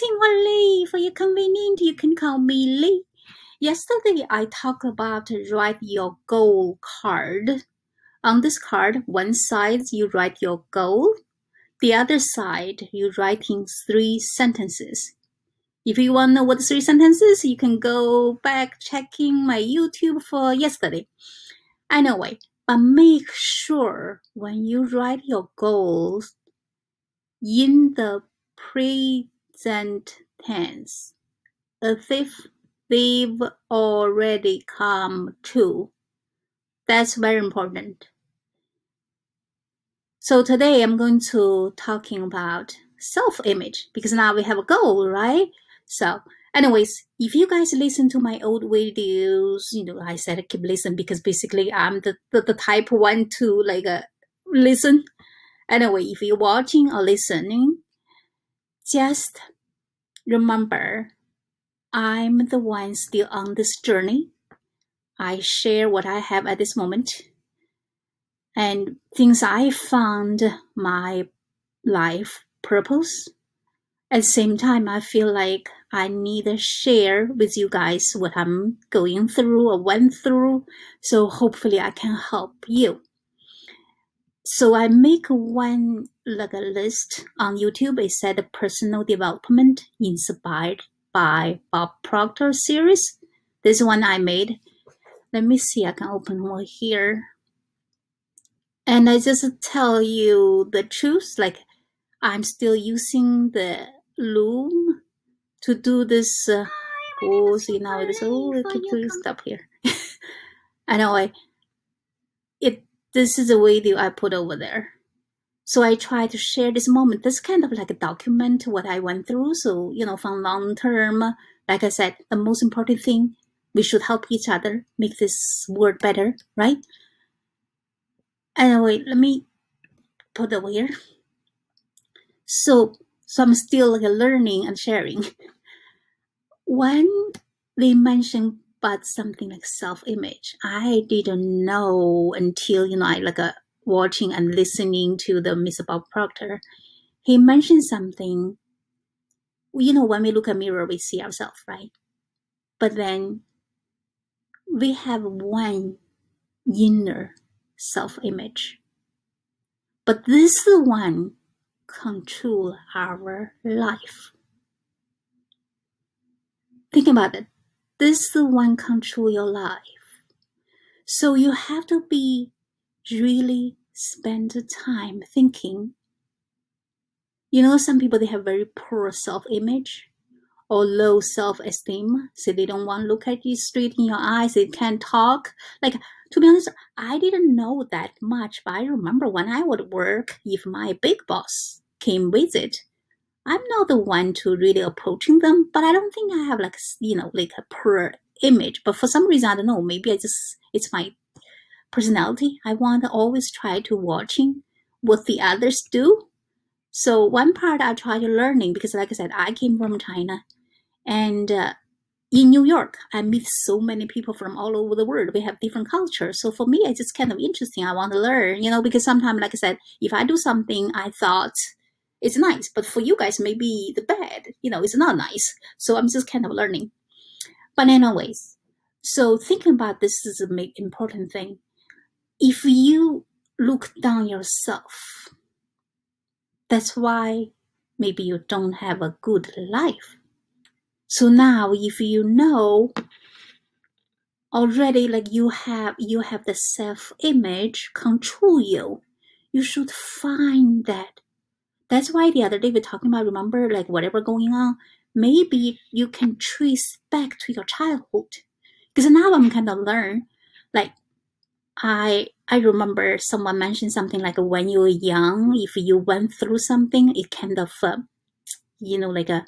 Ting Lee. For your convenience, you can call me Lee. Yesterday, I talked about write your goal card. On this card, one side you write your goal, the other side you write in three sentences. If you want to know what three sentences, you can go back checking my YouTube for yesterday. Anyway, but make sure when you write your goals in the present tense, as if they've already come true. That's very important. So today I'm going to talking about self-image because now we have a goal, right? So anyways, if you guys listen to my old videos, you know, I said I keep listening because basically I'm the, the, the type one to like uh, listen. Anyway, if you're watching or listening, just remember I'm the one still on this journey. I share what I have at this moment and things I found my life purpose. At the same time, I feel like I need to share with you guys what I'm going through or went through. So hopefully I can help you. So I make one like a list on YouTube. It said personal development inspired by Bob Proctor series. This one I made. Let me see, I can open one here. And I just tell you the truth, like I'm still using the loom to do this. Uh, oh, see now it is, oh, keep doing stuff here. anyway, it, this is the video I put over there. So I try to share this moment. This kind of like a document what I went through. So, you know, from long term, like I said, the most important thing, we should help each other make this world better, right? Anyway, let me put over here. So, so I'm still like learning and sharing. when they mention about something like self-image, I didn't know until you know I like a watching and listening to the Mr. Bob Proctor, he mentioned something. You know, when we look at mirror, we see ourselves, right? But then we have one inner self-image. But this is the one control our life. Think about it. This is the one control your life. So you have to be really spend the time thinking. You know, some people they have very poor self-image or low self-esteem, so they don't want to look at you straight in your eyes. They can't talk. Like to be honest, I didn't know that much, but I remember when I would work, if my big boss came visit, I'm not the one to really approaching them, but I don't think I have like you know like a poor image. But for some reason, I don't know. Maybe I just it's my personality. I want to always try to watching what the others do. So one part I try to learning because, like I said, I came from China, and uh, in New York, I meet so many people from all over the world. We have different cultures. So for me, it's just kind of interesting. I want to learn, you know, because sometimes, like I said, if I do something I thought it's nice, but for you guys, maybe the bad, you know, it's not nice. So I'm just kind of learning. But anyways, so thinking about this is a important thing if you look down yourself, that's why maybe you don't have a good life. So now if you know already like you have you have the self image control you, you should find that. That's why the other day we're talking about remember like whatever going on, maybe you can trace back to your childhood. Because now I'm kind of learn like I I remember someone mentioned something like when you were young, if you went through something, it kind of, uh, you know, like a uh,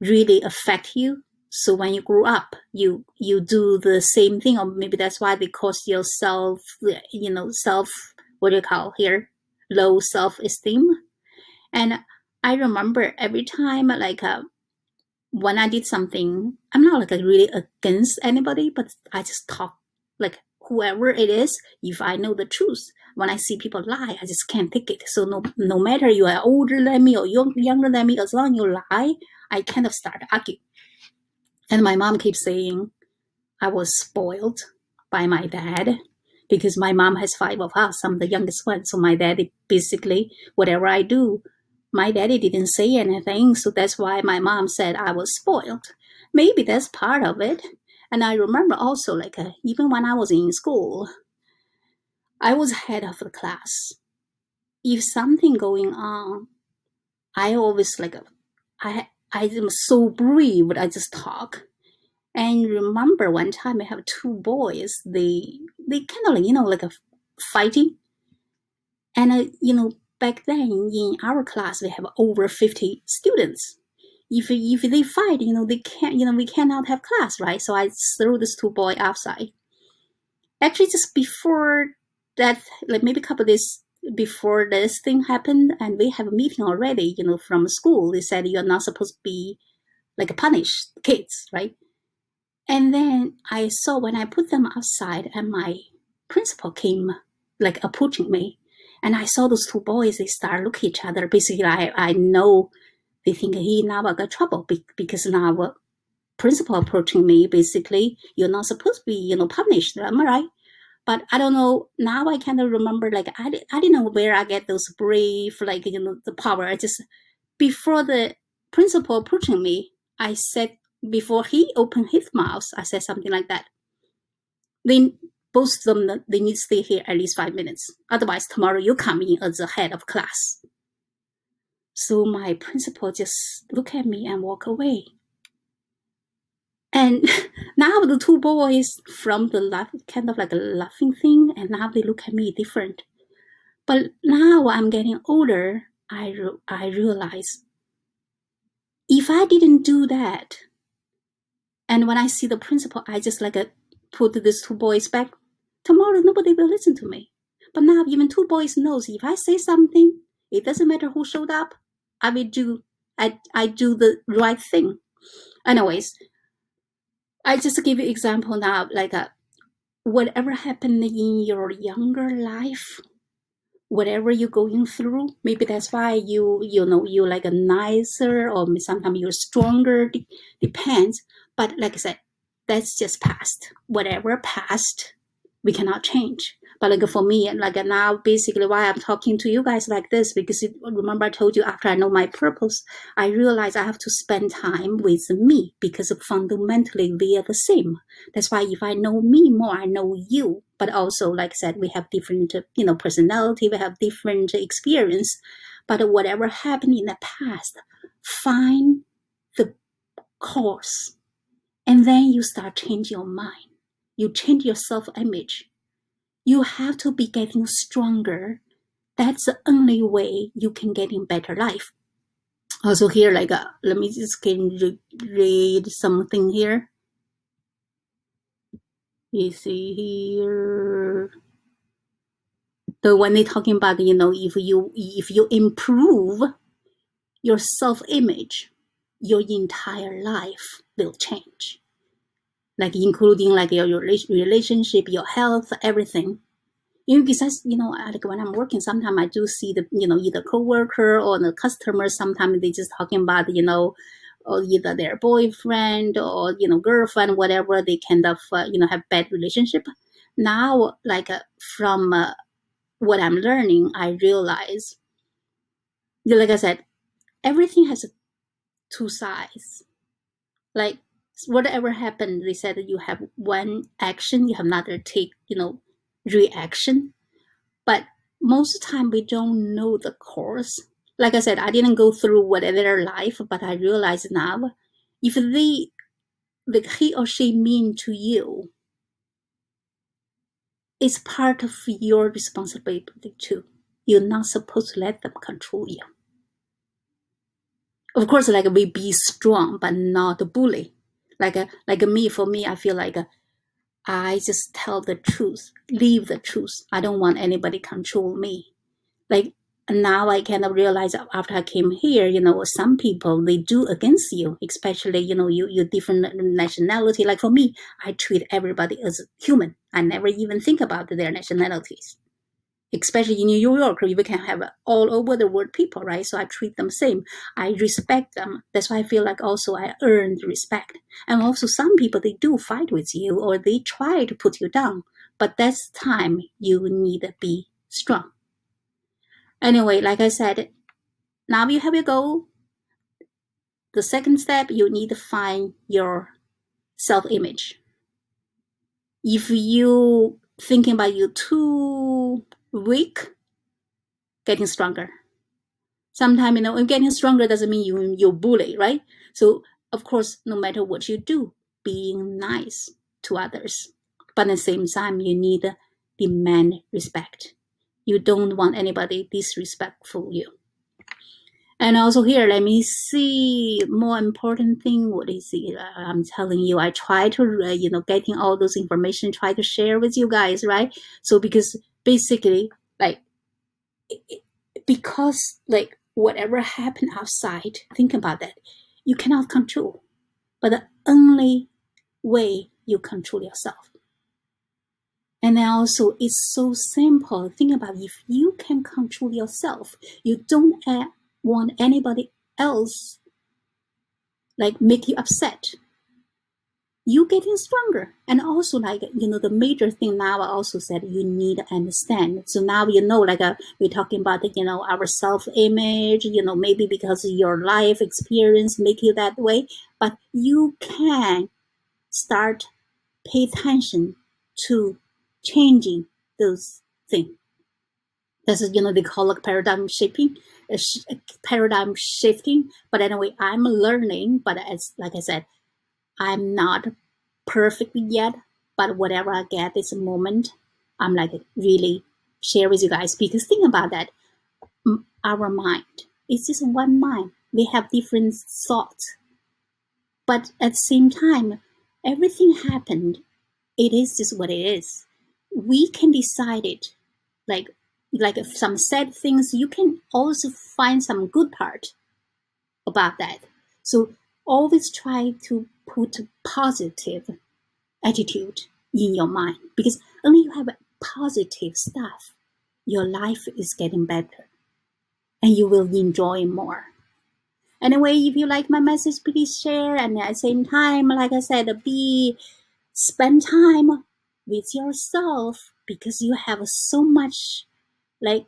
really affect you. So when you grew up, you you do the same thing, or maybe that's why they cause yourself, you know, self what do you call here, low self esteem. And I remember every time, like uh, when I did something, I'm not like really against anybody, but I just talk like whoever it is, if I know the truth, when I see people lie, I just can't take it. So no, no matter you are older than me or younger than me, as long as you lie, I kind of start arguing. And my mom keeps saying I was spoiled by my dad because my mom has five of us. I'm the youngest one. So my daddy basically, whatever I do, my daddy didn't say anything. So that's why my mom said I was spoiled. Maybe that's part of it. And I remember also, like, uh, even when I was in school, I was head of the class. If something going on, I always like, I I am so brave. I just talk. And remember one time I have two boys. They they kind of like you know like a fighting. And uh, you know back then in our class we have over fifty students. If if they fight, you know they can't you know we cannot have class right. So I threw these two boys outside. Actually, just before that, like maybe a couple days before this thing happened, and we have a meeting already. You know from school they said you're not supposed to be like punish kids, right? And then I saw when I put them outside and my principal came like approaching me. And I saw those two boys, they start look at each other. Basically, I, I know they think he now got trouble because now principal approaching me, basically, you're not supposed to be, you know, punished. Am I right? But I don't know. Now I kind of remember, like, I, I didn't know where I get those brave, like, you know, the power. I just, before the principal approaching me, I said before he opened his mouth, I said something like that. They both of them they need to stay here at least five minutes. Otherwise, tomorrow you come in as the head of class. So my principal just look at me and walk away. And now the two boys from the laugh, kind of like a laughing thing, and now they look at me different. But now I'm getting older, I, I realize if I didn't do that, and when I see the principal, I just like a, put these two boys back. Tomorrow nobody will listen to me. But now even two boys knows if I say something, it doesn't matter who showed up. I will do I I do the right thing. Anyways, I just give you example now, like a, uh, whatever happened in your younger life, whatever you're going through, maybe that's why you you know you like a nicer or sometimes you're stronger. Depends. But like I said, that's just past. Whatever past, we cannot change. But like for me, like now, basically why I'm talking to you guys like this, because remember I told you after I know my purpose, I realize I have to spend time with me because fundamentally we are the same. That's why if I know me more, I know you. But also, like I said, we have different, you know, personality, we have different experience. But whatever happened in the past, find the cause and then you start changing your mind. You change your self image. You have to be getting stronger. That's the only way you can get in better life. Also here, like, uh, let me just can re- read something here. You see here. So when they're talking about, you know, if you if you improve your self image, your entire life will change like including like your, your relationship, your health, everything. You know, besides, you know, like when I'm working, sometimes I do see the, you know, either coworker or the customer. Sometimes they just talking about, you know, or either their boyfriend or you know girlfriend, whatever. They kind of, uh, you know, have bad relationship. Now, like uh, from uh, what I'm learning, I realize, like I said, everything has two sides. Like whatever happened, they said you have one action, you have another take, you know, reaction. But most of the time we don't know the course. Like I said, I didn't go through whatever life, but I realize now if they like he or she mean to you, it's part of your responsibility too. You're not supposed to let them control you. Of course, like we be strong, but not bully like a, like a me for me i feel like a, I just tell the truth leave the truth. I don't want anybody control me. Like now i kind of realize after i came here you know some people they do against you especially you know you you different nationality. Like for me i treat everybody as human. I never even think about their nationalities especially in New York, we can have all over the world people, right? So I treat them same. I respect them. That's why I feel like also I earned respect. And also some people, they do fight with you or they try to put you down. But that's time you need to be strong. Anyway, like I said, now you have your goal. The second step, you need to find your self-image. If you thinking about you too weak, getting stronger. Sometimes, you know, getting stronger doesn't mean you, you bully, right? So, of course, no matter what you do, being nice to others. But at the same time, you need to demand respect. You don't want anybody disrespectful you. And also here, let me see more important thing. What is it? Uh, I'm telling you, I try to, uh, you know, getting all those information, try to share with you guys, right? So because basically, like, because like whatever happened outside, think about that. You cannot control, but the only way you control yourself. And then also, it's so simple. Think about if you can control yourself, you don't want anybody else like make you upset you getting stronger. And also like you know the major thing now i also said you need to understand. So now you know like uh, we're talking about you know our self image you know maybe because your life experience make you that way. But you can start pay attention to changing those things. This is you know they call it paradigm shifting uh, paradigm shifting. But anyway i'm learning. But as like i said I'm not perfect yet, but whatever I get this moment, I'm like really share with you guys because think about that. Our mind is just one mind. We have different thoughts, but at the same time, everything happened. It is just what it is. We can decide it, like like some sad things. You can also find some good part about that. So always try to put positive attitude in your mind because only you have positive stuff, your life is getting better and you will enjoy more. Anyway, if you like my message, please share. And at the same time, like I said, be spend time with yourself because you have so much like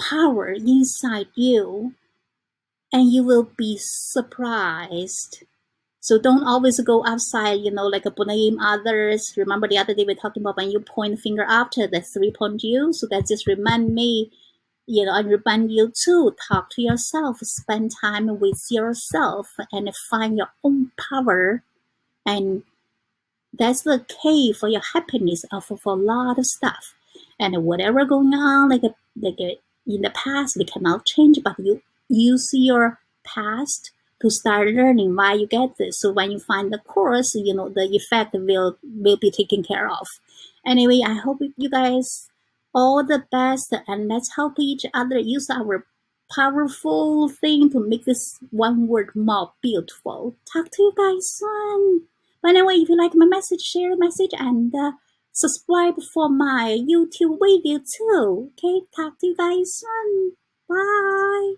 power inside you and you will be surprised so don't always go outside, you know, like blame others. Remember the other day we talked about when you point finger after the three point you. So that just remind me, you know, and remind you to talk to yourself, spend time with yourself and find your own power. And that's the key for your happiness uh, of for a lot of stuff. And whatever going on, like like uh, in the past, we cannot change, but you use your past to start learning why you get this. So when you find the course, you know, the effect will, will be taken care of. Anyway, I hope you guys all the best and let's help each other use our powerful thing to make this one word more beautiful. Talk to you guys soon. By the way, if you like my message, share the message and uh, subscribe for my YouTube video too. Okay, talk to you guys soon. Bye.